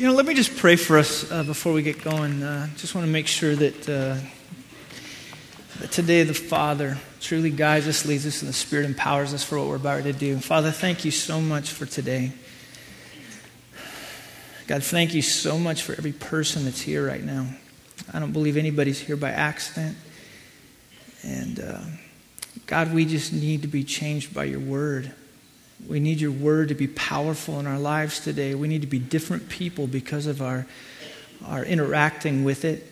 You know, let me just pray for us uh, before we get going. Uh, just want to make sure that, uh, that today the Father truly guides us, leads us, and the Spirit empowers us for what we're about to do. Father, thank you so much for today. God, thank you so much for every person that's here right now. I don't believe anybody's here by accident. And uh, God, we just need to be changed by your word. We need your word to be powerful in our lives today. We need to be different people because of our, our interacting with it.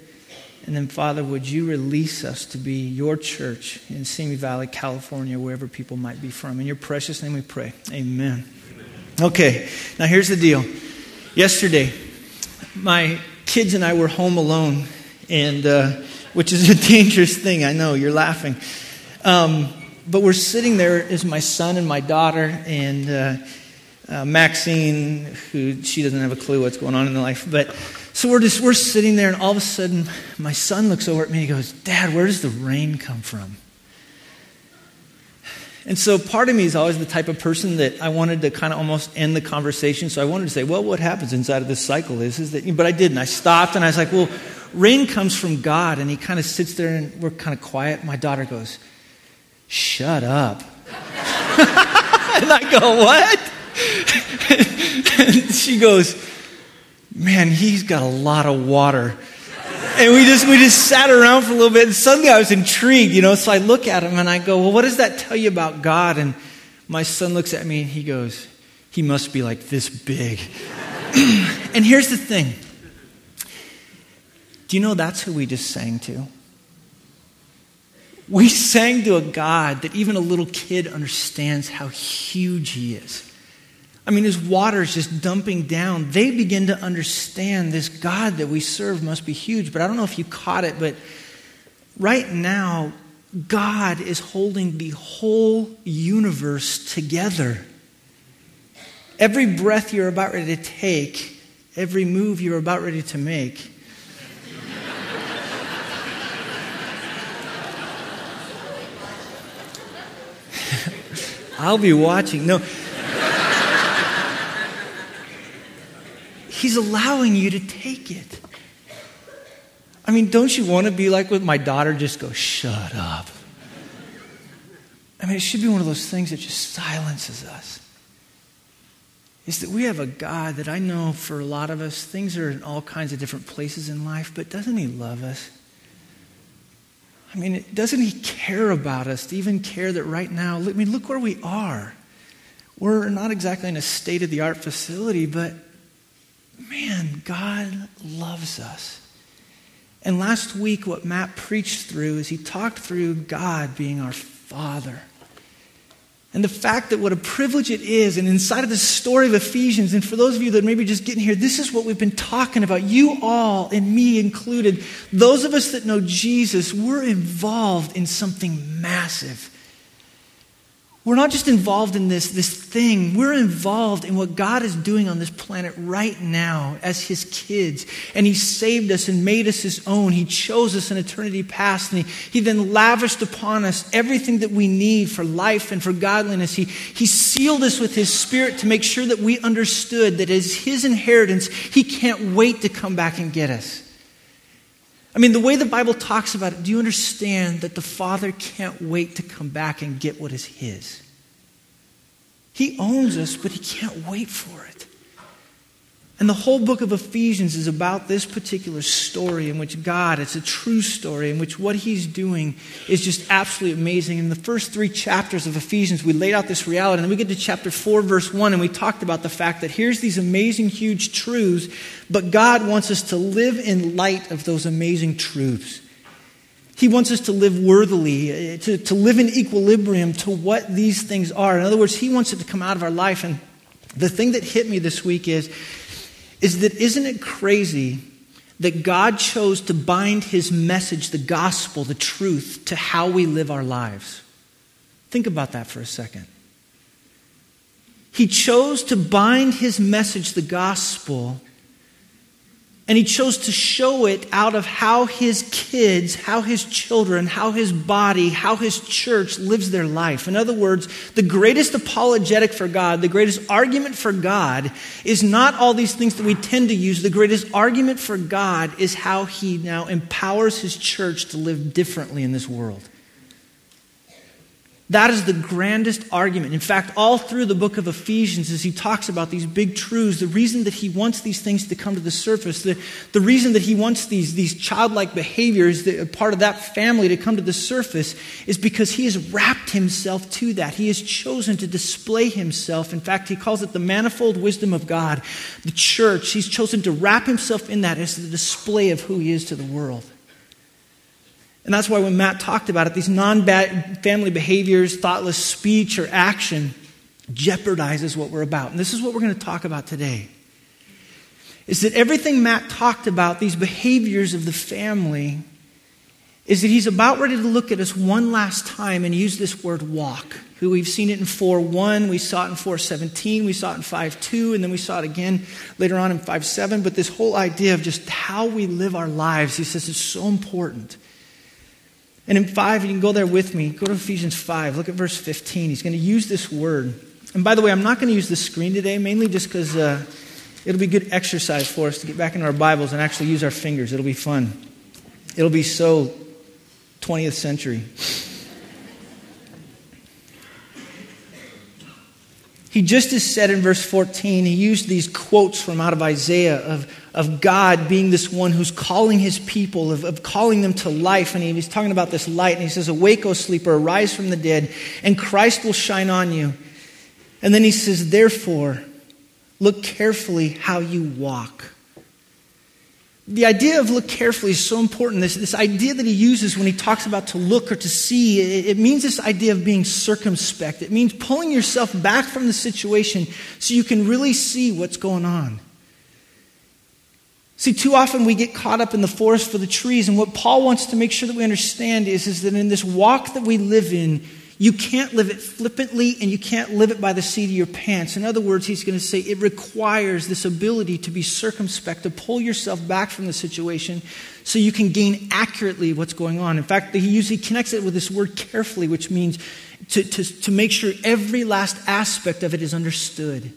And then, Father, would you release us to be your church in Simi Valley, California, wherever people might be from? In your precious name we pray. Amen. Okay, now here's the deal. Yesterday, my kids and I were home alone, and uh, which is a dangerous thing. I know you're laughing. Um, but we're sitting there is my son and my daughter and uh, uh, Maxine, who she doesn't have a clue what's going on in life. But so we're just we're sitting there, and all of a sudden, my son looks over at me and he goes, "Dad, where does the rain come from?" And so part of me is always the type of person that I wanted to kind of almost end the conversation. So I wanted to say, well, what happens inside of this cycle is, is that, but I didn't. I stopped and I was like, well, rain comes from God. And he kind of sits there and we're kind of quiet. My daughter goes, shut up. and I go, what? and she goes, man, he's got a lot of water. And we just, we just sat around for a little bit, and suddenly I was intrigued, you know. So I look at him and I go, Well, what does that tell you about God? And my son looks at me and he goes, He must be like this big. and here's the thing do you know that's who we just sang to? We sang to a God that even a little kid understands how huge he is. I mean, His water is just dumping down, they begin to understand this God that we serve must be huge. But I don't know if you caught it, but right now, God is holding the whole universe together. Every breath you're about ready to take, every move you're about ready to make, I'll be watching. No. He's allowing you to take it. I mean, don't you want to be like with my daughter? Just go, shut up. I mean, it should be one of those things that just silences us. Is that we have a God that I know for a lot of us, things are in all kinds of different places in life, but doesn't He love us? I mean, doesn't He care about us to even care that right now, I mean, look where we are. We're not exactly in a state of the art facility, but man, God loves us. And last week, what Matt preached through is he talked through God being our Father. And the fact that what a privilege it is, and inside of the story of Ephesians, and for those of you that maybe just getting here, this is what we've been talking about, you all, and me included. Those of us that know Jesus, we're involved in something massive. We're not just involved in this, this thing, we're involved in what God is doing on this planet right now as His kids. And He saved us and made us His own. He chose us in eternity past, and He, he then lavished upon us everything that we need for life and for godliness. He, he sealed us with His Spirit to make sure that we understood that as His inheritance, He can't wait to come back and get us. I mean, the way the Bible talks about it, do you understand that the Father can't wait to come back and get what is His? He owns us, but He can't wait for it. And the whole book of Ephesians is about this particular story in which God, it's a true story, in which what He's doing is just absolutely amazing. In the first three chapters of Ephesians, we laid out this reality. And then we get to chapter 4, verse 1, and we talked about the fact that here's these amazing, huge truths, but God wants us to live in light of those amazing truths. He wants us to live worthily, uh, to, to live in equilibrium to what these things are. In other words, He wants it to come out of our life. And the thing that hit me this week is is that isn't it crazy that God chose to bind his message, the gospel, the truth, to how we live our lives? Think about that for a second. He chose to bind his message, the gospel, And he chose to show it out of how his kids, how his children, how his body, how his church lives their life. In other words, the greatest apologetic for God, the greatest argument for God is not all these things that we tend to use. The greatest argument for God is how he now empowers his church to live differently in this world. That is the grandest argument. In fact, all through the book of Ephesians, as he talks about these big truths, the reason that he wants these things to come to the surface, the, the reason that he wants these, these childlike behaviors, the, part of that family to come to the surface, is because he has wrapped himself to that. He has chosen to display himself. In fact, he calls it the manifold wisdom of God, the church. He's chosen to wrap himself in that as the display of who he is to the world. And that's why when Matt talked about it, these non family behaviors, thoughtless speech, or action jeopardizes what we're about. And this is what we're going to talk about today. Is that everything Matt talked about, these behaviors of the family, is that he's about ready to look at us one last time and use this word walk. We've seen it in 4 1, we saw it in 4.17, we saw it in 5 2, and then we saw it again later on in 5 7. But this whole idea of just how we live our lives, he says, is so important. And in 5, you can go there with me. Go to Ephesians 5. Look at verse 15. He's going to use this word. And by the way, I'm not going to use the screen today, mainly just because uh, it'll be good exercise for us to get back into our Bibles and actually use our fingers. It'll be fun. It'll be so 20th century. He just as said in verse 14, he used these quotes from out of Isaiah of, of God being this one who's calling his people, of, of calling them to life. And he, he's talking about this light. And he says, Awake, O sleeper, arise from the dead, and Christ will shine on you. And then he says, Therefore, look carefully how you walk the idea of look carefully is so important. This, this idea that he uses when he talks about to look or to see, it, it, means this idea of being circumspect. It means pulling yourself back from the situation so you can really see what's going on. See, too often we get caught up in the forest for the trees, and what Paul wants to make sure that we understand is, is that in this walk that we live in, you can't live it flippantly and you can't live it by the seat of your pants. In other words, he's going to say it requires this ability to be circumspect, to pull yourself back from the situation so you can gain accurately what's going on. In fact, he usually connects it with this word carefully, which means to, to, to make sure every last aspect of it is understood.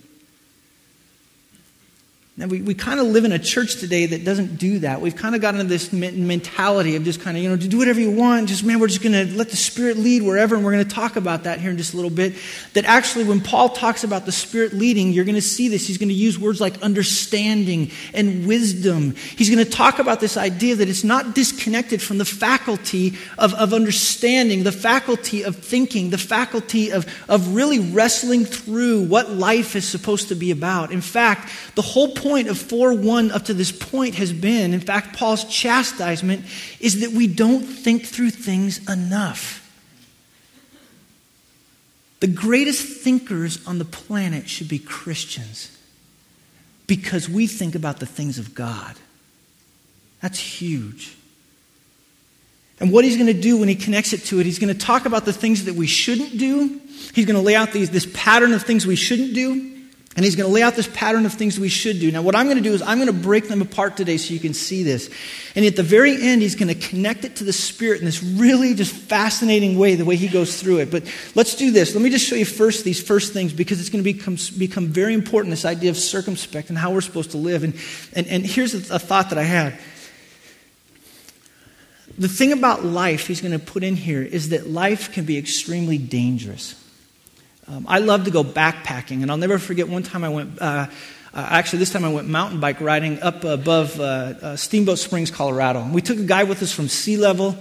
Now, we, we kind of live in a church today that doesn't do that. We've kind of got into this mentality of just kind of, you know, do whatever you want. Just, man, we're just going to let the Spirit lead wherever. And we're going to talk about that here in just a little bit. That actually, when Paul talks about the Spirit leading, you're going to see this. He's going to use words like understanding and wisdom. He's going to talk about this idea that it's not disconnected from the faculty of, of understanding, the faculty of thinking, the faculty of, of really wrestling through what life is supposed to be about. In fact, the whole point of 4 1 up to this point has been, in fact, Paul's chastisement is that we don't think through things enough. The greatest thinkers on the planet should be Christians because we think about the things of God. That's huge. And what he's going to do when he connects it to it, he's going to talk about the things that we shouldn't do. He's going to lay out these, this pattern of things we shouldn't do. And he's going to lay out this pattern of things we should do. Now, what I'm going to do is I'm going to break them apart today so you can see this. And at the very end, he's going to connect it to the Spirit in this really just fascinating way, the way he goes through it. But let's do this. Let me just show you first these first things because it's going to become, become very important this idea of circumspect and how we're supposed to live. And, and, and here's a, thought that I had. The thing about life he's going to put in here is that life can be extremely dangerous. Um, I love to go backpacking, and I'll never forget one time I went. Uh, uh, actually, this time I went mountain bike riding up above uh, uh, Steamboat Springs, Colorado. We took a guy with us from sea level,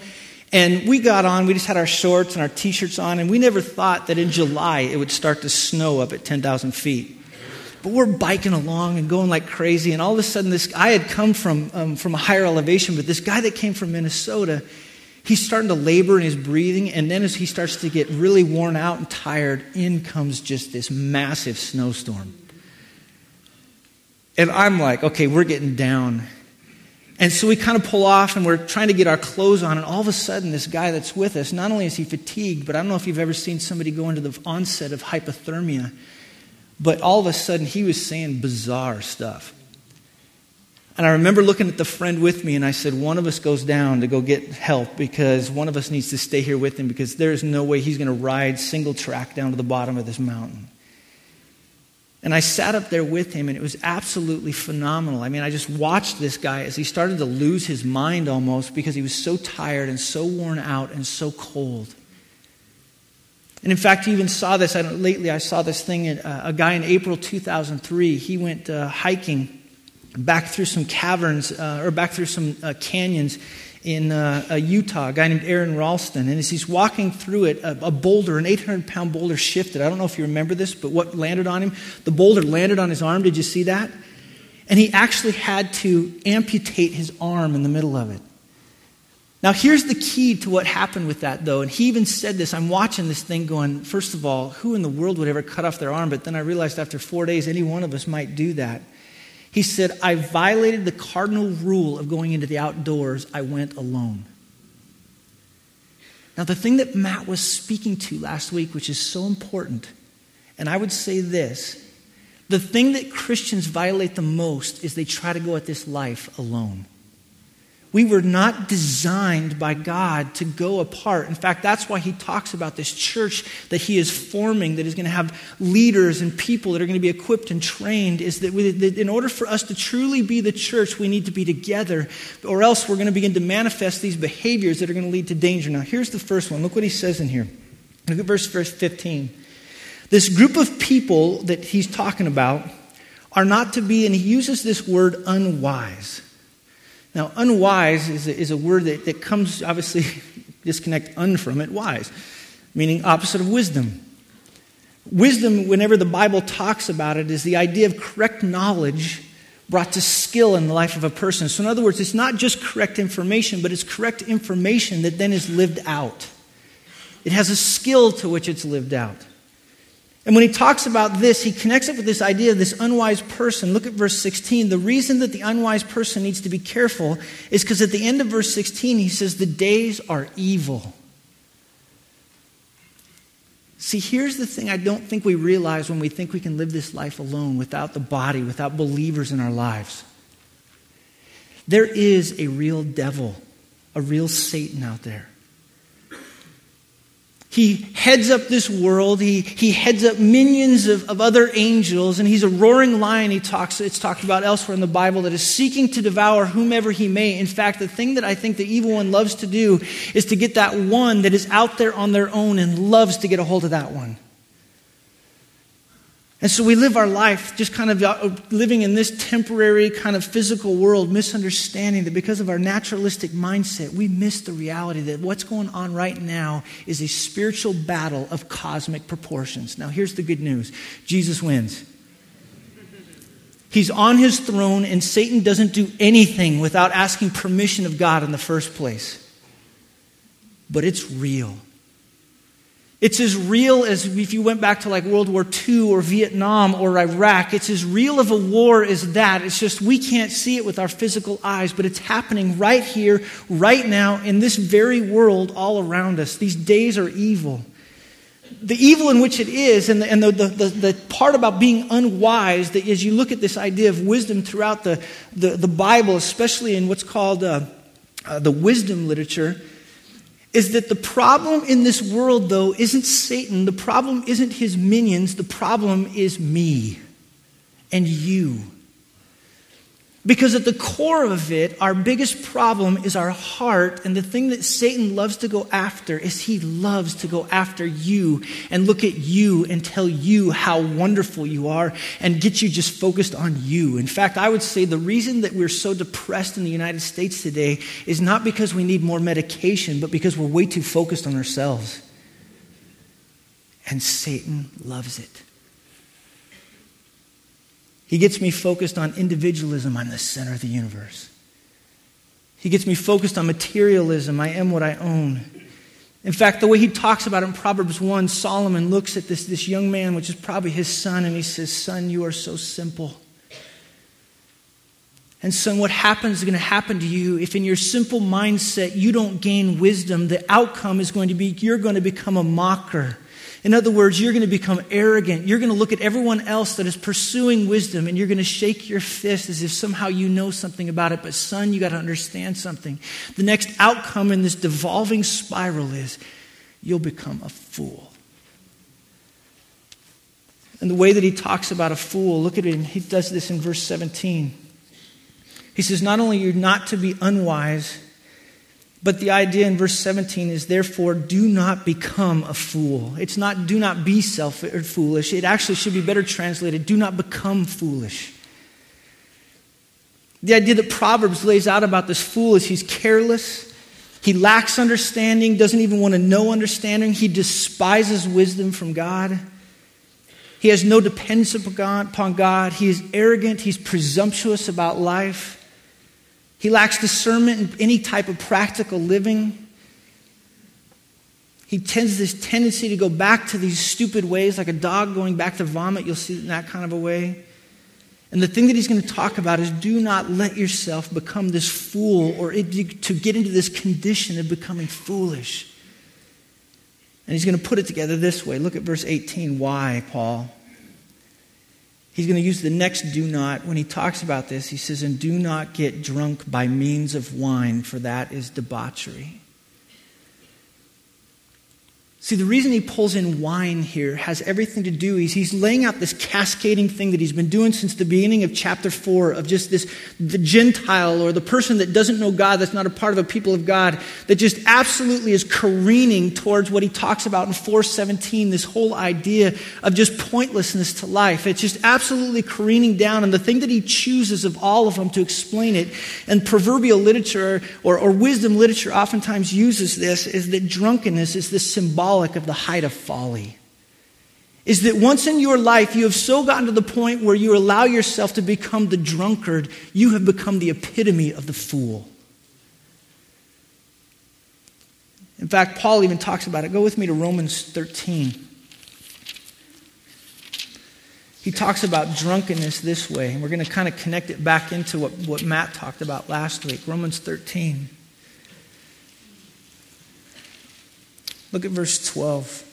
and we got on. We just had our shorts and our t shirts on, and we never thought that in July it would start to snow up at 10,000 feet. But we're biking along and going like crazy, and all of a sudden, this I had come from, um, from a higher elevation, but this guy that came from Minnesota, he's starting to labor in his breathing, and then as he starts to get really worn out and tired, in comes just this massive snowstorm. And I'm like, okay, we're getting down. And so we kind of pull off and we're trying to get our clothes on, and all of a sudden, this guy that's with us, not only is he fatigued, but I don't know if you've ever seen somebody go into the onset of hypothermia, but all of a sudden he was saying bizarre stuff. And I remember looking at the friend with me, and I said, One of us goes down to go get help because one of us needs to stay here with him because there is no way he's going to ride single track down to the bottom of this mountain. And I sat up there with him, and it was absolutely phenomenal. I mean, I just watched this guy as he started to lose his mind almost because he was so tired and so worn out and so cold. And in fact, you even saw this. I lately, I saw this thing. Uh, a guy in April 2003, he went uh, hiking back through some caverns uh, or back through some uh, canyons in uh, uh, Utah, a guy named Aron Ralston. And as he's walking through it, a, a boulder, an 800 pound boulder, shifted. I don't know if you remember this, but what landed on him? The boulder landed on his arm. Did you see that? And he actually had to amputate his arm in the middle of it. Now, here's the key to what happened with that, though. And he even said this. I'm watching this thing going, first of all, who in the world would ever cut off their arm? But then I realized after four days, any one of us might do that. He said, I violated the cardinal rule of going into the outdoors. I went alone. Now, the thing that Matt was speaking to last week, which is so important, and I would say this the thing that Christians violate the most is they try to go at this life alone. We were not designed by God to go apart. In fact, that's why he talks about this church that he is forming, that is going to have leaders and people that are going to be equipped and trained. Is that, we, that in order for us to truly be the church, we need to be together, or else we're going to begin to manifest these behaviors that are going to lead to danger. Now, here's the first one. Look what he says in here. Look at verse 15. This group of people that he's talking about are not to be, and he uses this word unwise. Now, unwise is a, is a word that, that comes, obviously, disconnect un from it, wise, meaning opposite of wisdom. Wisdom, whenever the Bible talks about it, is the idea of correct knowledge brought to skill in the life of a person. So, in other words, it's not just correct information, but it's correct information that then is lived out. It has a skill to which it's lived out. And when he talks about this, he connects it with this idea of this unwise person. Look at verse 16. The reason that the unwise person needs to be careful is because at the end of verse 16, he says, The days are evil. See, here's the thing I don't think we realize when we think we can live this life alone without the body, without believers in our lives. There is a real devil, a real Satan out there. He heads up this world. He, he heads up minions of, of other angels, and he's a roaring lion. He talks, it's talked about elsewhere in the Bible that is seeking to devour whomever he may. In fact, the thing that I think the evil one loves to do is to get that one that is out there on their own and loves to get a hold of that one. And so we live our life just kind of uh, living in this temporary kind of physical world, misunderstanding that because of our naturalistic mindset, we miss the reality that what's going on right now is a spiritual battle of cosmic proportions. Now, here's the good news Jesus wins. He's on his throne, and Satan doesn't do anything without asking permission of God in the first place. But it's real. It's as real as if you went back to like World War II or Vietnam or Iraq. It's as real of a war as that. It's just we can't see it with our physical eyes, but it's happening right here, right now, in this very world all around us. These days are evil. The evil in which it is, and the, and the, the, the, the part about being unwise, that as you look at this idea of wisdom throughout the, the, the Bible, especially in what's called uh, uh, the wisdom literature, is that the problem in this world, though, isn't Satan. The problem isn't his minions. The problem is me and you. Because at the core of it, our biggest problem is our heart. And the thing that Satan loves to go after is he loves to go after you and look at you and tell you how wonderful you are and get you just focused on you. In fact, I would say the reason that we're so depressed in the United States today is not because we need more medication, but because we're way too focused on ourselves. And Satan loves it. He gets me focused on individualism. I'm the center of the universe. He gets me focused on materialism. I am what I own. In fact, the way he talks about it in Proverbs 1, Solomon looks at this, this young man, which is probably his son, and he says, Son, you are so simple. And son, what happens is going to happen to you if in your simple mindset you don't gain wisdom, the outcome is going to be you're going to become a mocker In other words, you're going to become arrogant. You're going to look at everyone else that is pursuing wisdom and you're going to shake your fist as if somehow you know something about it. But, son, you got to understand something. The next outcome in this devolving spiral is you'll become a fool. And the way that he talks about a fool, look at it, he does this in verse 17. He says, Not only you're not to be unwise, but the idea in verse 17 is therefore do not become a fool. It's not do not be self or foolish. It actually should be better translated do not become foolish. The idea that Proverbs lays out about this fool is he's careless, he lacks understanding, doesn't even want to know understanding, he despises wisdom from God. He has no dependence upon God. He is arrogant. He's presumptuous about life. He lacks discernment in any type of practical living. He tends this tendency to go back to these stupid ways, like a dog going back to vomit. You'll see it in that kind of a way. And the thing that he's going to talk about is do not let yourself become this fool or to get into this condition of becoming foolish. And he's going to put it together this way. Look at verse 18. Why, Paul? He's going to use the next do not when he talks about this. He says, And do not get drunk by means of wine, for that is debauchery. See, the reason he pulls in wine here has everything to do is he's laying out this cascading thing that he's been doing since the beginning of chapter 4 of just this the Gentile or the person that doesn't know God, that's not a part of a people of God, that just absolutely is careening towards what he talks about in 417, this whole idea of just pointlessness to life. It's just absolutely careening down. And the thing that he chooses of all of them to explain it, and proverbial literature or, or wisdom literature oftentimes uses this, is that drunkenness is this symbolic symbolic of the height of folly. Is that once in your life you have so gotten to the point where you allow yourself to become the drunkard, you have become the epitome of the fool. In fact, Paul even talks about it. Go with me to Romans 13. He talks about drunkenness this way, and we're going to kind of connect it back into what, what Matt talked about last week. Romans 13. Look at verse 12.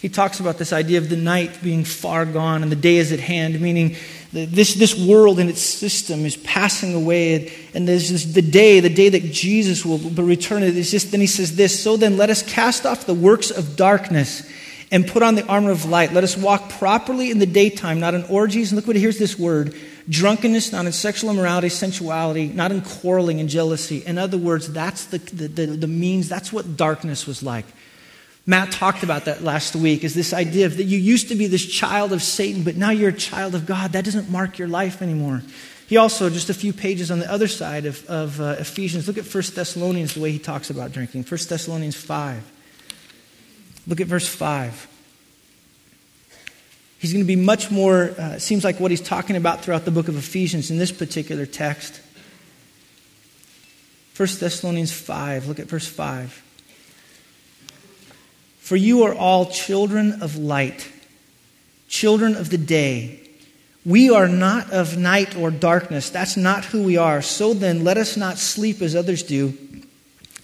He talks about this idea of the night being far gone and the day is at hand, meaning this, this world and its system is passing away. And, there's this, the day, the day that Jesus will return. It's just, then he says this So then let us cast off the works of darkness and put on the armor of light. Let us walk properly in the daytime, not in orgies. And look what here's this word drunkenness, not in sexual immorality, sensuality, not in quarreling and jealousy. In other words, that's the, the, the, the means, that's what darkness was like. Matt talked about that last week is this idea of that you used to be this child of Satan, but now you're a child of God. That doesn't mark your life anymore. He also, just a few pages on the other side of, of uh, Ephesians, look at 1 Thessalonians, the way he talks about drinking. 1 Thessalonians 5. Look at verse 5. He's going to be much more, uh, seems like what he's talking about throughout the book of Ephesians in this particular text. 1 Thessalonians 5, look at verse 5. For you are all children of light, children of the day. We are not of night or darkness. That's not who we are. So then, let us not sleep as others do.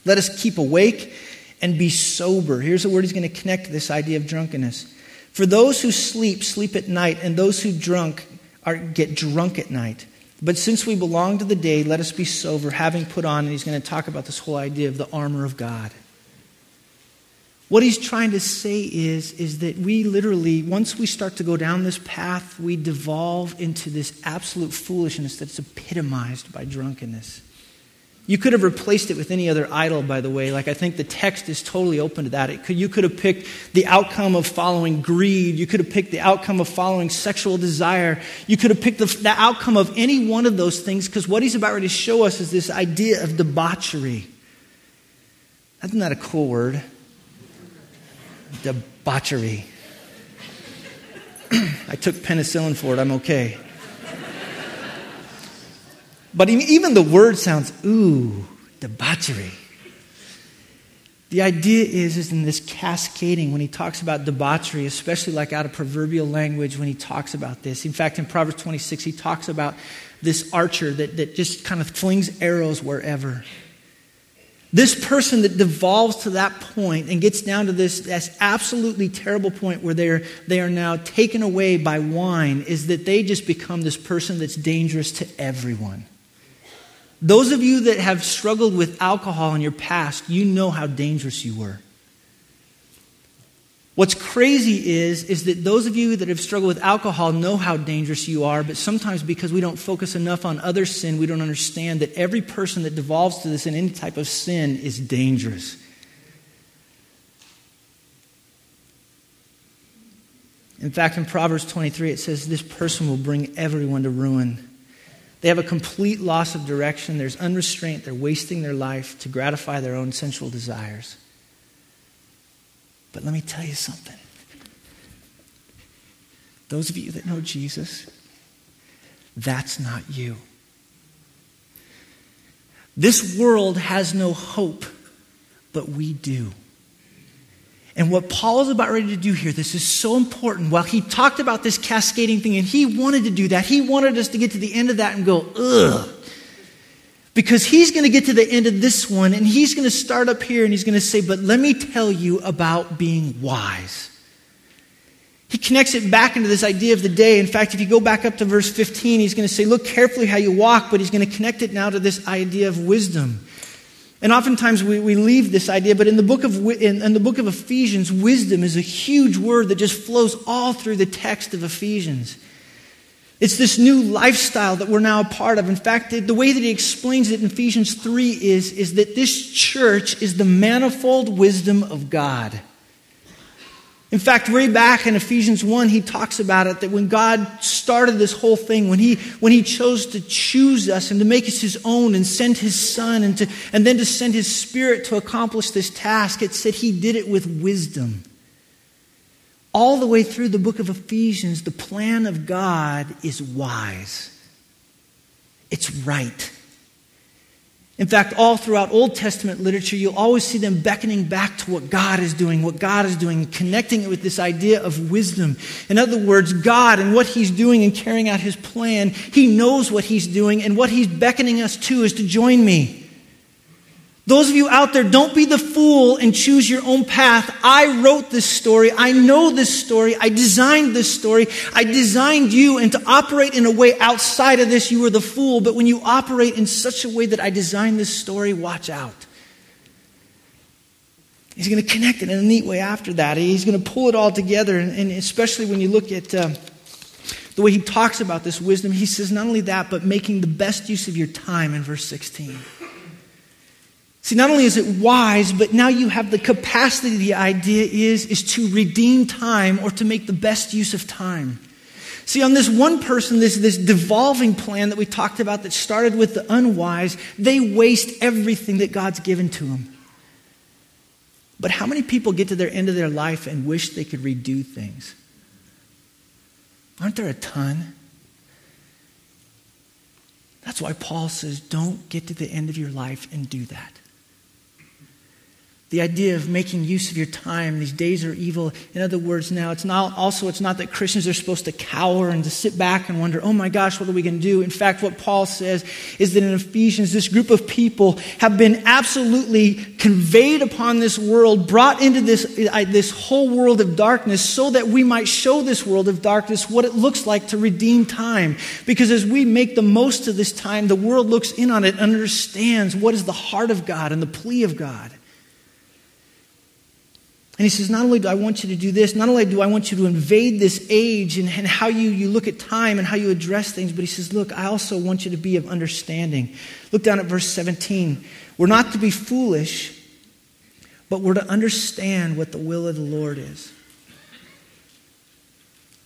Let us keep awake and be sober. Here's a word he's going to connect to this idea of drunkenness. For those who sleep, sleep at night, and those who drunk are, get drunk at night. But since we belong to the day, let us be sober, having put on, and he's going to talk about this whole idea of the armor of God. What he's trying to say is, is that we literally, once we start to go down this path, we devolve into this absolute foolishness that's epitomized by drunkenness. You could have replaced it with any other idol, by the way. Like, I think the text is totally open to that. Could, you could have picked the outcome of following greed. You could have picked the outcome of following sexual desire. You could have picked the, the outcome of any one of those things because what he's about ready to show us is this idea of debauchery. Isn't that a cool word? Debauchery. I took penicillin for it. I'm okay. But even the word sounds, ooh, debauchery. The idea is, is in this cascading when he talks about debauchery, especially like out of proverbial language when he talks about this. In fact, in Proverbs 26, he talks about this archer that, that just kind of flings arrows wherever. This person that devolves to that point and gets down to this, this absolutely terrible point where they're, they are now taken away by wine is that they just become this person that's dangerous to everyone. Those of you that have struggled with alcohol in your past, you know how dangerous you were. What's crazy is, is that those of you that have struggled with alcohol know how dangerous you are, but sometimes because we don't focus enough on other sin, we don't understand that every person that devolves to this in any type of sin is dangerous. In fact, in Proverbs 23, it says this person will bring everyone to ruin. They have a complete loss of direction. There's unrestraint. They're wasting their life to gratify their own sensual desires. But let me tell you something. Those of you that know Jesus, that's not you. This world has no hope, but we do. And what Paul is about ready to do here, this is so important. While he talked about this cascading thing, and he wanted to do that, he wanted us to get to the end of that and go, ugh. Because he's going to get to the end of this one and he's going to start up here and he's going to say, But let me tell you about being wise. He connects it back into this idea of the day. In fact, if you go back up to verse 15, he's going to say, Look carefully how you walk, but he's going to connect it now to this idea of wisdom. And oftentimes we, we leave this idea, but in the, book of, in, in the book of Ephesians, wisdom is a huge word that just flows all through the text of Ephesians. It's this new lifestyle that we're now a part of. In fact, the way that he explains it in Ephesians 3 is, is that this church is the manifold wisdom of God. In fact, way back in Ephesians 1, he talks about it that when God started this whole thing, when he, when he chose to choose us and to make us his own and send his son and, to, and then to send his spirit to accomplish this task, it said he did it with wisdom all the way through the book of Ephesians, the plan of God is wise. It's right. In fact, all throughout Old Testament literature, you'll always see them beckoning back to what God is doing, what God is doing, connecting it with this idea of wisdom. In other words, God and what He's doing and carrying out His plan, He knows what He's doing, and what He's beckoning us to is to join me. Those of you out there, don't be the fool and choose your own path. I wrote this story. I know this story. I designed this story. I designed you, and to operate in a way outside of this, you are the fool. But when you operate in such a way that I designed this story, watch out. He's going to connect it in a neat way after that. He's going to pull it all together, and, especially when you look at uh, the way he talks about this wisdom, he says not only that, but making the best use of your time in verse 16. See, not only is it wise, but now you have the capacity, the idea is, is to redeem time or to make the best use of time. See, on this one person, this, this devolving plan that we talked about that started with the unwise, they waste everything that God's given to them. But how many people get to their end of their life and wish they could redo things? Aren't there a ton? That's why Paul says, don't get to the end of your life and do that the idea of making use of your time. These days are evil. In other words now it's not also it's not that christians are supposed to cower and to sit back and wonder oh my gosh what are we going to do? In fact what paul says is that in ephesians this group of people have been absolutely conveyed upon this world brought into this, uh, this whole world of darkness so that we might show this world of darkness what it looks like to redeem time. Because as we make the most of this time the world looks in on it and understands what is the heart of god and the plea of god and he says, Not only do I want you to do this, not only do I want you to invade this age and, and how you, you look at time and how you address things, but he says, Look, I also want you to be of understanding. Look down at verse 17. We're not to be foolish, but we're to understand what the will of the Lord is.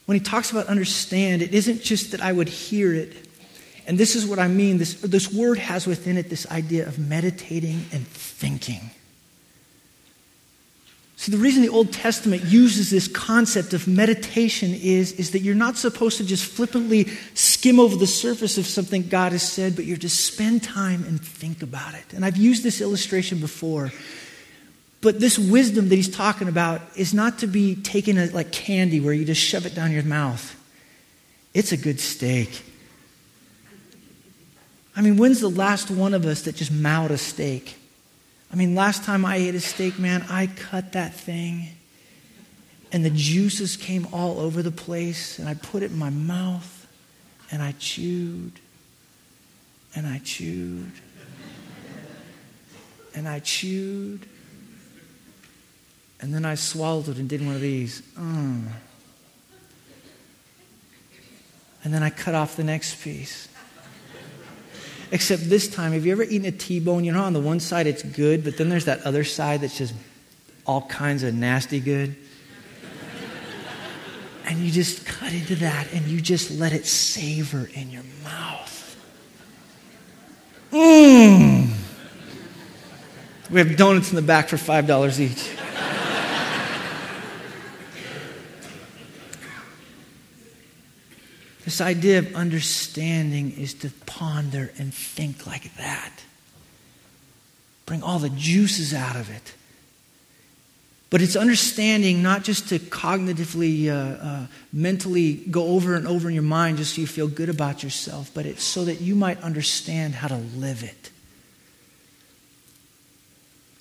When he talks about understand, it isn't just that I would hear it. And this is what I mean. This, this word has within it this idea of meditating and thinking. See, the reason the Old Testament uses this concept of meditation is, is that you're not supposed to just flippantly skim over the surface of something God has said, but you're to spend time and think about it. And I've used this illustration before. But this wisdom that he's talking about is not to be taken as like candy where you just shove it down your mouth. It's a good steak. I mean, when's the last one of us that just mowed a steak? I mean, last time I ate a steak, man, I cut that thing and the juices came all over the place, and I put it in my mouth, and I chewed, and I chewed, and I chewed, and then I swallowed it and did one of these. Mm. And then I cut off the next piece. Except this time, have you ever eaten a T bone? You know, on the one side it's good, but then there's that other side that's just all kinds of nasty good and you just cut into that and you just let it savor in your mouth. Mmm. We have donuts in the back for $5 each. This idea of understanding is to ponder and think like that. Bring all the juices out of it. But it's understanding not just to cognitively, uh, uh, mentally go over and over in your mind just so you feel good about yourself, but it's so that you might understand how to live it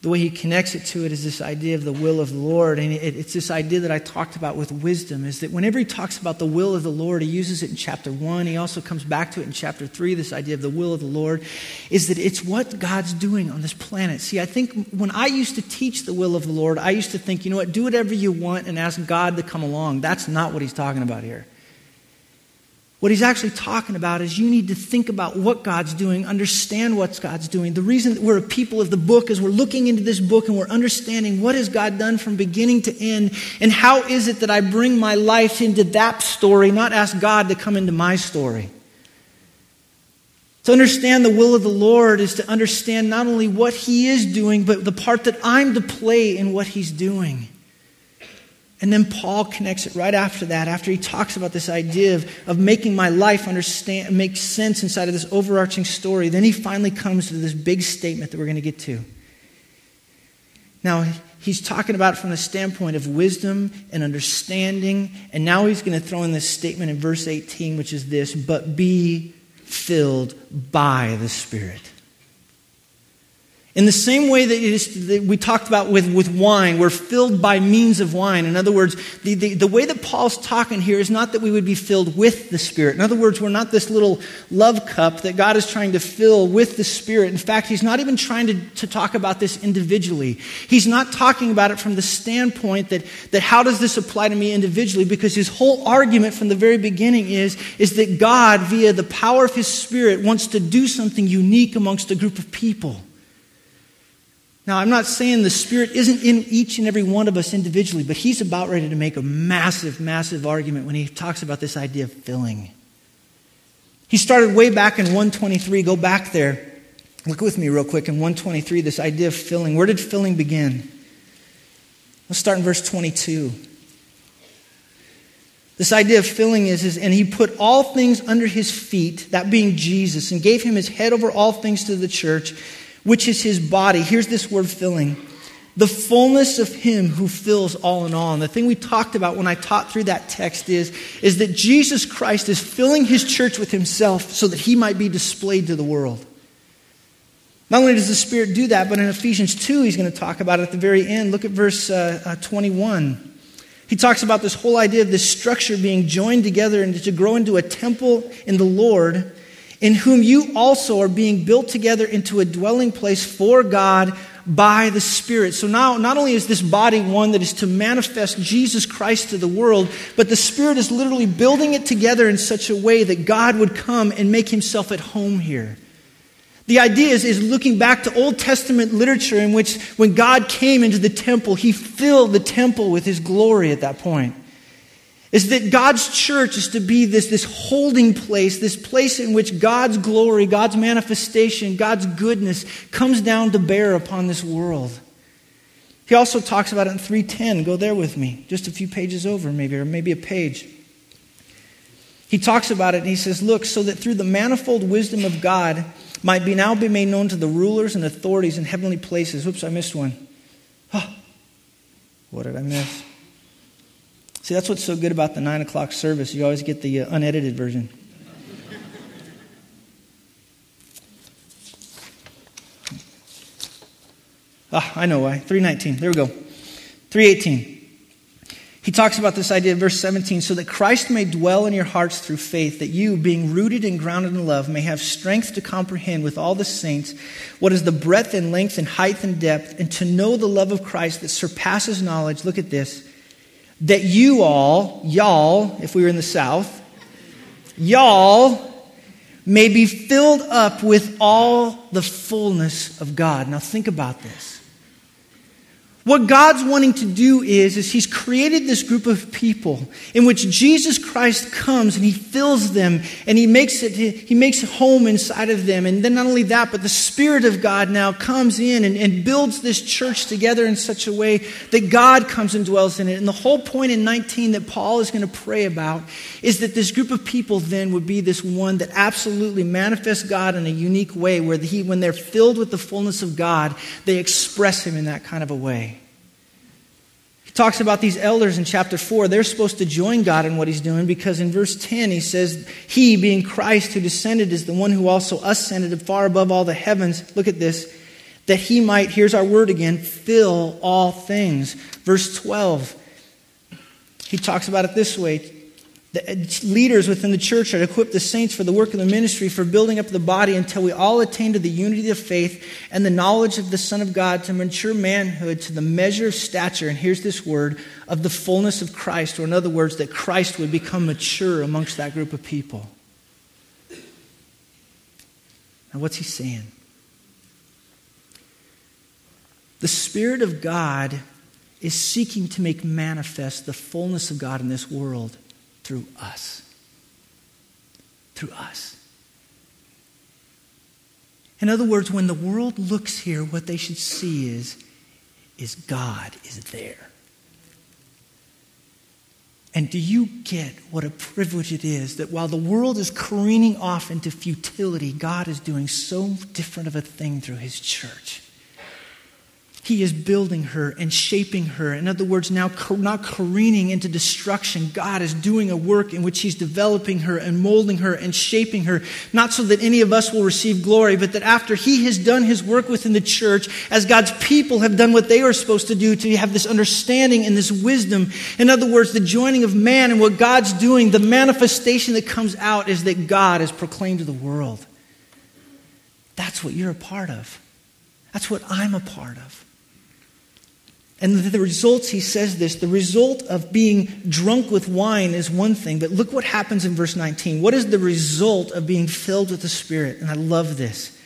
the way he connects it to it is this idea of the will of the Lord. And it's this idea that I talked about with wisdom is that whenever he talks about the will of the Lord, he uses it in chapter one. He also comes back to it in chapter three, this idea of the will of the Lord, is that it's what God's doing on this planet. See, I think when I used to teach the will of the Lord, I used to think, you know what, do whatever you want and ask God to come along. That's not what he's talking about here. What he's actually talking about is you need to think about what God's doing, understand what God's doing. The reason that we're a people of the book is we're looking into this book and we're understanding what has God done from beginning to end, and how is it that I bring my life into that story, not ask God to come into my story. To understand the will of the Lord is to understand not only what He is doing, but the part that I'm to play in what He's doing. And then Paul connects it right after that, after he talks about this idea of, of making my life understand, make sense inside of this overarching story. Then he finally comes to this big statement that we're going to get to. Now, he's talking about it from the standpoint of wisdom and understanding. And now he's going to throw in this statement in verse 18, which is this but be filled by the Spirit. In the same way that, we talked about with, with wine, we're filled by means of wine. In other words, the, the, the way that Paul's talking here is not that we would be filled with the Spirit. In other words, we're not this little love cup that God is trying to fill with the Spirit. In fact, he's not even trying to, to talk about this individually. He's not talking about it from the standpoint that, that how does this apply to me individually? Because his whole argument from the very beginning is, is that God, via the power of his Spirit, wants to do something unique amongst a group of people. Now, I'm not saying the Spirit isn't in each and every one of us individually, but he's about ready to make a massive, massive argument when he talks about this idea of filling. He started way back in 123. Go back there. Look with me real quick in 123, this idea of filling. Where did filling begin? Let's start in verse 22. This idea of filling is, is, and he put all things under his feet, that being Jesus, and gave him his head over all things to the church which is his body. Here's this word filling. The fullness of him who fills all in all. And the thing we talked about when I taught through that text is, is that Jesus Christ is filling his church with himself so that he might be displayed to the world. Not only does the Spirit do that, but in Ephesians 2, he's going to talk about it at the very end. Look at verse uh, uh, 21. He talks about this whole idea of this structure being joined together and to grow into a temple in the Lord in whom you also are being built together into a dwelling place for God by the Spirit. So now, not only is this body one that is to manifest Jesus Christ to the world, but the Spirit is literally building it together in such a way that God would come and make himself at home here. The idea is, is looking back to Old Testament literature in which when God came into the temple, he filled the temple with his glory at that point is that God's church is to be this, this holding place, this place in which God's glory, God's manifestation, God's goodness comes down to bear upon this world. He also talks about it in 310. Go there with me, just a few pages over, maybe, or maybe a page. He talks about it and he says, Look, so that through the manifold wisdom of God might be now be made known to the rulers and authorities in heavenly places. Oops, I missed one. Oh, what did I miss? See, that's what's so good about the 9 o'clock service. You always get the uh, unedited version. ah, I know why. 319. There we go. 318. He talks about this idea, verse 17, so that Christ may dwell in your hearts through faith, that you, being rooted and grounded in love, may have strength to comprehend with all the saints what is the breadth and length and height and depth, and to know the love of Christ that surpasses knowledge. Look at this. That you all, y'all, if we were in the South, y'all may be filled up with all the fullness of God. Now think about this. What God's wanting to do is, is He's created this group of people in which Jesus Christ comes and He fills them and He makes it, He makes home inside of them. And then not only that, but the Spirit of God now comes in and, and builds this church together in such a way that God comes and dwells in it. And the whole point in 19 that Paul is going to pray about is that this group of people then would be this one that absolutely manifests God in a unique way where he, when they're filled with the fullness of God, they express Him in that kind of a way talks about these elders in chapter 4. They're supposed to join God in what he's doing because in verse 10 he says, He, being Christ who descended, is the one who also ascended far above all the heavens. Look at this. That he might, here's our word again, fill all things. Verse 12. He talks about it this way the uh, leaders within the church are to equip the saints for the work of the ministry, for building up the body until we all attain to the unity of faith and the knowledge of the Son of God, to mature manhood, to the measure of stature, and here's this word, of the fullness of Christ, or in other words, that Christ would become mature amongst that group of people. Now, what's he saying? The Spirit of God is seeking to make manifest the fullness of God in this world through us. Through us. In other words, when the world looks here, what they should see is, is God is there. And do you get what a privilege it is that while the world is careening off into futility, God is doing so different of a thing through his church? He is building her and shaping her. In other words, now not careening into destruction. God is doing a work in which He's developing her and molding her and shaping her, not so that any of us will receive glory, but that after He has done His work within the church, as God's people have done what they are supposed to do, to have this understanding and this wisdom. In other words, the joining of man and what God's doing, the manifestation that comes out is that God is proclaimed to the world. That's what you're a part of. That's what I'm a part of. And the results, he says this, the result of being drunk with wine is one thing, but look what happens in verse 19. What is the result of being filled with the Spirit? And I love this.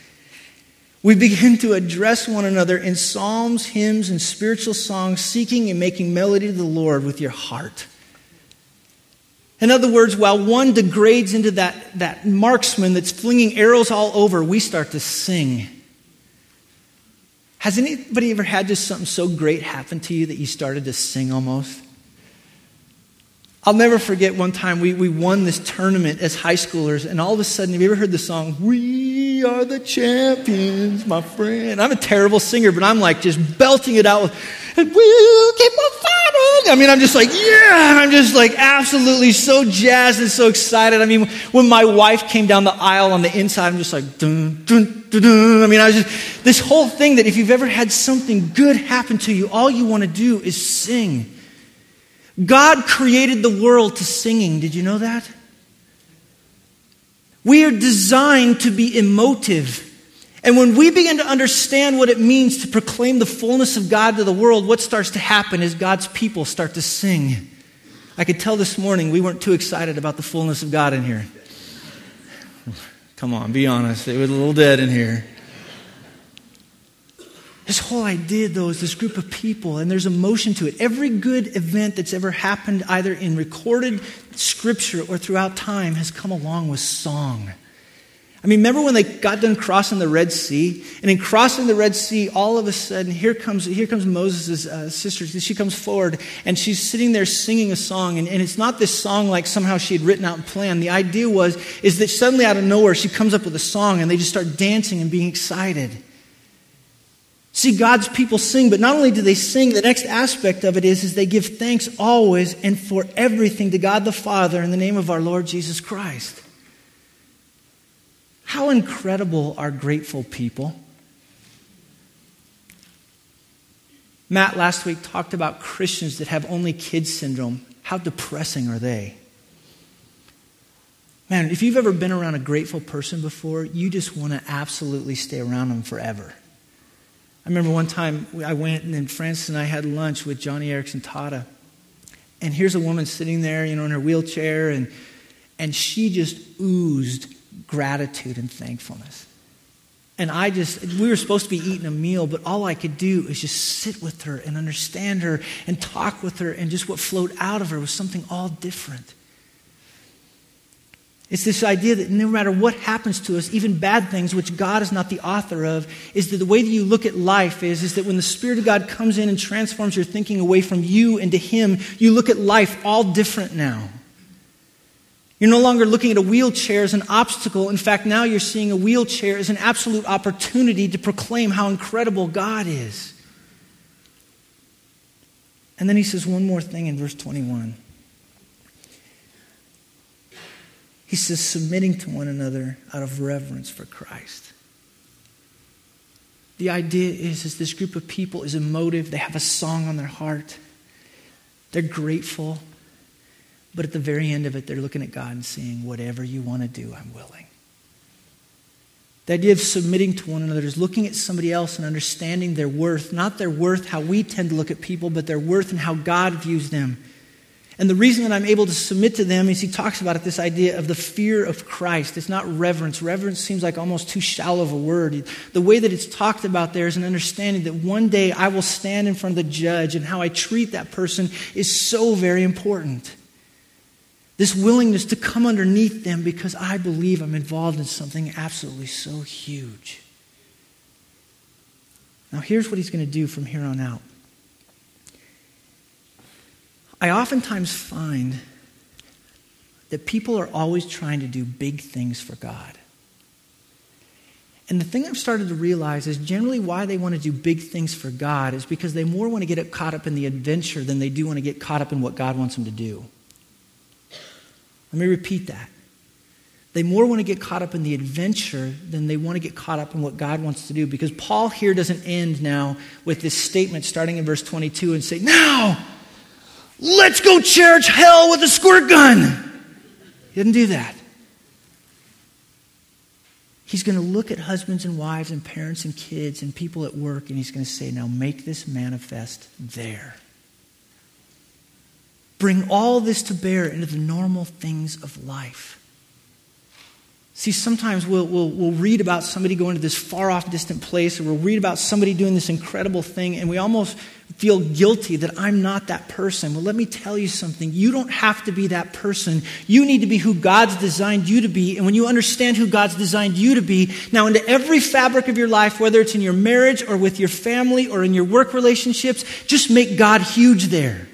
We begin to address one another in psalms, hymns, and spiritual songs, seeking and making melody to the Lord with your heart. In other words, while one degrades into that, that marksman that's flinging arrows all over, we start to sing has anybody ever had just something so great happen to you that you started to sing almost? I'll never forget one time we, we won this tournament as high schoolers, and all of a sudden, have you ever heard the song, We Are the Champions, my friend? I'm a terrible singer, but I'm like just belting it out, and we'll keep on I mean, I'm just like, yeah, I'm just like absolutely so jazzed and so excited. I mean, when my wife came down the aisle on the inside, I'm just like, dun, dun, dun, dun. I mean, I was just, this whole thing that if you've ever had something good happen to you, all you want to do is sing. God created the world to singing. Did you know that? We are designed to be emotive. And when we begin to understand what it means to proclaim the fullness of God to the world, what starts to happen is God's people start to sing. I could tell this morning we weren't too excited about the fullness of God in here. Come on, be honest. It was a little dead in here. This whole idea, though, is this group of people, and there's emotion to it. Every good event that's ever happened, either in recorded scripture or throughout time, has come along with song. I mean, remember when they got done crossing the Red Sea? And in crossing the Red Sea, all of a sudden, here comes, here comes Moses' uh, sister. She comes forward, and she's sitting there singing a song. And, and it's not this song like somehow she had written out and planned. The idea was, is that suddenly out of nowhere, she comes up with a song, and they just start dancing and being excited. See, God's people sing, but not only do they sing, the next aspect of it is, is they give thanks always and for everything to God the Father in the name of our Lord Jesus Christ. How incredible are grateful people? Matt last week talked about Christians that have only kids syndrome. How depressing are they? Man, if you've ever been around a grateful person before, you just want to absolutely stay around them forever. I remember one time I went and then Francis and I had lunch with Joni Eareckson Tada. And here's a woman sitting there, you know, in her wheelchair, and, and she just oozed gratitude and thankfulness. And I just, we were supposed to be eating a meal, but all I could do is just sit with her and understand her and talk with her, and just what flowed out of her was something all different. It's this idea that no matter what happens to us, even bad things, which God is not the author of, is that the way that you look at life is, is that when the Spirit of God comes in and transforms your thinking away from you into Him, you look at life all different now. You're no longer looking at a wheelchair as an obstacle. In fact, now you're seeing a wheelchair as an absolute opportunity to proclaim how incredible God is. And then he says one more thing in verse 21. He says, submitting to one another out of reverence for Christ. The idea is, is this group of people is emotive. They have a song on their heart. They're grateful. But at the very end of it, they're looking at God and saying, whatever you want to do, I'm willing. The idea of submitting to one another is looking at somebody else and understanding their worth, not their worth how we tend to look at people, but their worth and how God views them. And the reason that I'm able to submit to them is he talks about it this idea of the fear of Christ. It's not reverence. Reverence seems like almost too shallow of a word. The way that it's talked about there is an understanding that one day I will stand in front of the judge and how I treat that person is so very important. This willingness to come underneath them because I believe I'm involved in something absolutely so huge. Now, here's what he's going to do from here on out. I oftentimes find that people are always trying to do big things for God. And the thing I've started to realize is generally why they want to do big things for God is because they more want to get caught up in the adventure than they do want to get caught up in what God wants them to do. Let me repeat that. They more want to get caught up in the adventure than they want to get caught up in what God wants to do. Because Paul here doesn't end now with this statement starting in verse 22 and say, Now, Let's go charge hell with a squirt gun. He didn't do that. He's going to look at husbands and wives and parents and kids and people at work and he's going to say, Now make this manifest there. Bring all this to bear into the normal things of life. See, sometimes we'll, we'll, we'll read about somebody going to this far off, distant place, or we'll read about somebody doing this incredible thing, and we almost feel guilty that I'm not that person. Well, let me tell you something. You don't have to be that person. You need to be who God's designed you to be. And when you understand who God's designed you to be, now into every fabric of your life, whether it's in your marriage or with your family or in your work relationships, just make God huge there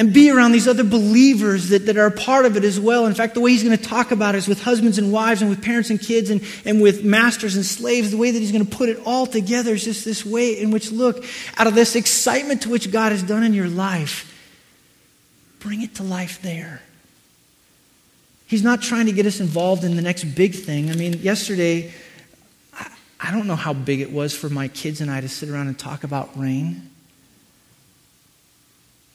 and be around these other believers that, that are a part of it as well. In fact, the way he's going to talk about it is with husbands and wives and with parents and kids and, and with masters and slaves. The way that he's going to put it all together is just this way in which, look, out of this excitement to which God has done in your life, bring it to life there. He's not trying to get us involved in the next big thing. I mean, yesterday, I, I don't know how big it was for my kids and I to sit around and talk about rain.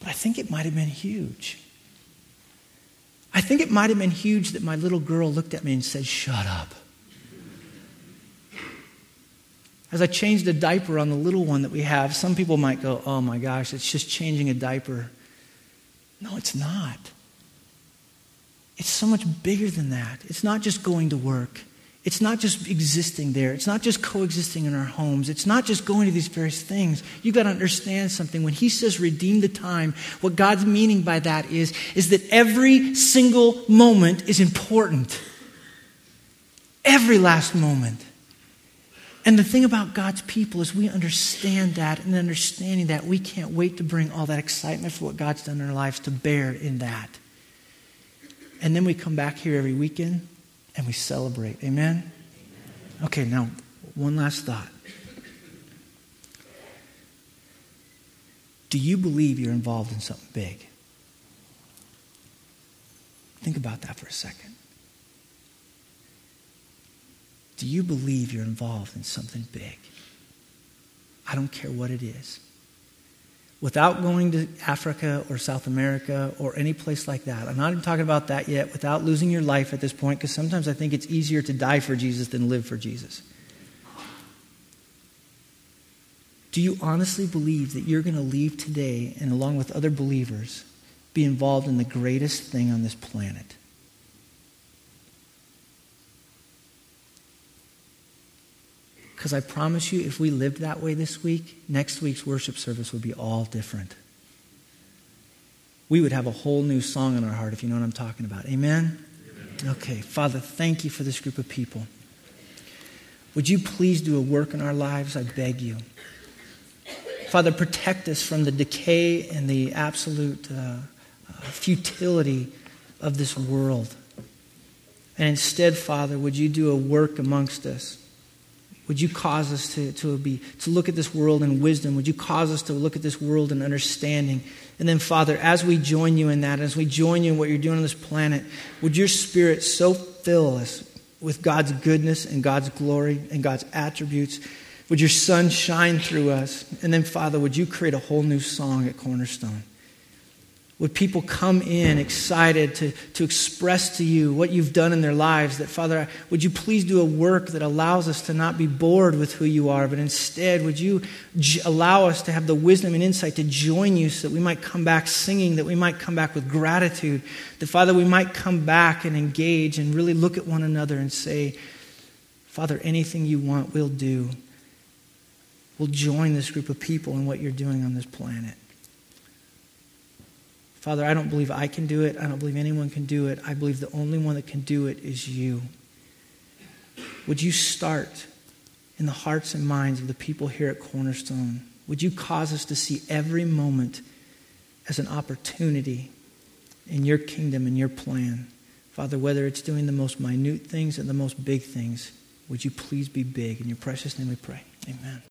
But I think it might have been huge. I think it might have been huge that my little girl looked at me and said, Shut up. As I changed a diaper on the little one that we have, some people might go, Oh my gosh, it's just changing a diaper. No, it's not. It's so much bigger than that. It's not just going to work. It's not just existing there. It's not just coexisting in our homes. It's not just going to these various things. You've got to understand something. When he says redeem the time, what God's meaning by that is, is that every single moment is important. Every last moment. And the thing about God's people is we understand that, and understanding that, we can't wait to bring all that excitement for what God's done in our lives to bear in that. And then we come back here every weekend and we celebrate. Amen? Okay, now, one last thought. Do you believe you're involved in something big? Think about that for a second. Do you believe you're involved in something big? I don't care what it is. Without going to Africa or South America or any place like that, I'm not even talking about that yet, without losing your life at this point, because sometimes I think it's easier to die for Jesus than live for Jesus. Do you honestly believe that you're going to leave today and, along with other believers, be involved in the greatest thing on this planet? Because I promise you, if we lived that way this week, next week's worship service would be all different. We would have a whole new song in our heart, if you know what I'm talking about. Amen? Amen? Okay, Father, thank you for this group of people. Would you please do a work in our lives? I beg you. Father, protect us from the decay and the absolute uh, uh, futility of this world. And instead, Father, would you do a work amongst us? Would you cause us to, to, be, to look at this world in wisdom? Would you cause us to look at this world in understanding? And then, Father, as we join you in that, as we join you in what you're doing on this planet, would your Spirit so fill us with God's goodness and God's glory and God's attributes would your sun shine through us? And then, Father, would you create a whole new song at Cornerstone? Would people come in excited to, to express to you what you've done in their lives? That, Father, would you please do a work that allows us to not be bored with who you are, but instead, would you j- allow us to have the wisdom and insight to join you so that we might come back singing, that we might come back with gratitude, that, Father, we might come back and engage and really look at one another and say, Father, anything you want, we'll do We'll join this group of people in what you're doing on this planet. Father, I don't believe I can do it. I don't believe anyone can do it. I believe the only one that can do it is you. Would you start in the hearts and minds of the people here at Cornerstone? Would you cause us to see every moment as an opportunity in your kingdom and your plan? Father, whether it's doing the most minute things and the most big things, would you please be big? In your precious name we pray. Amen.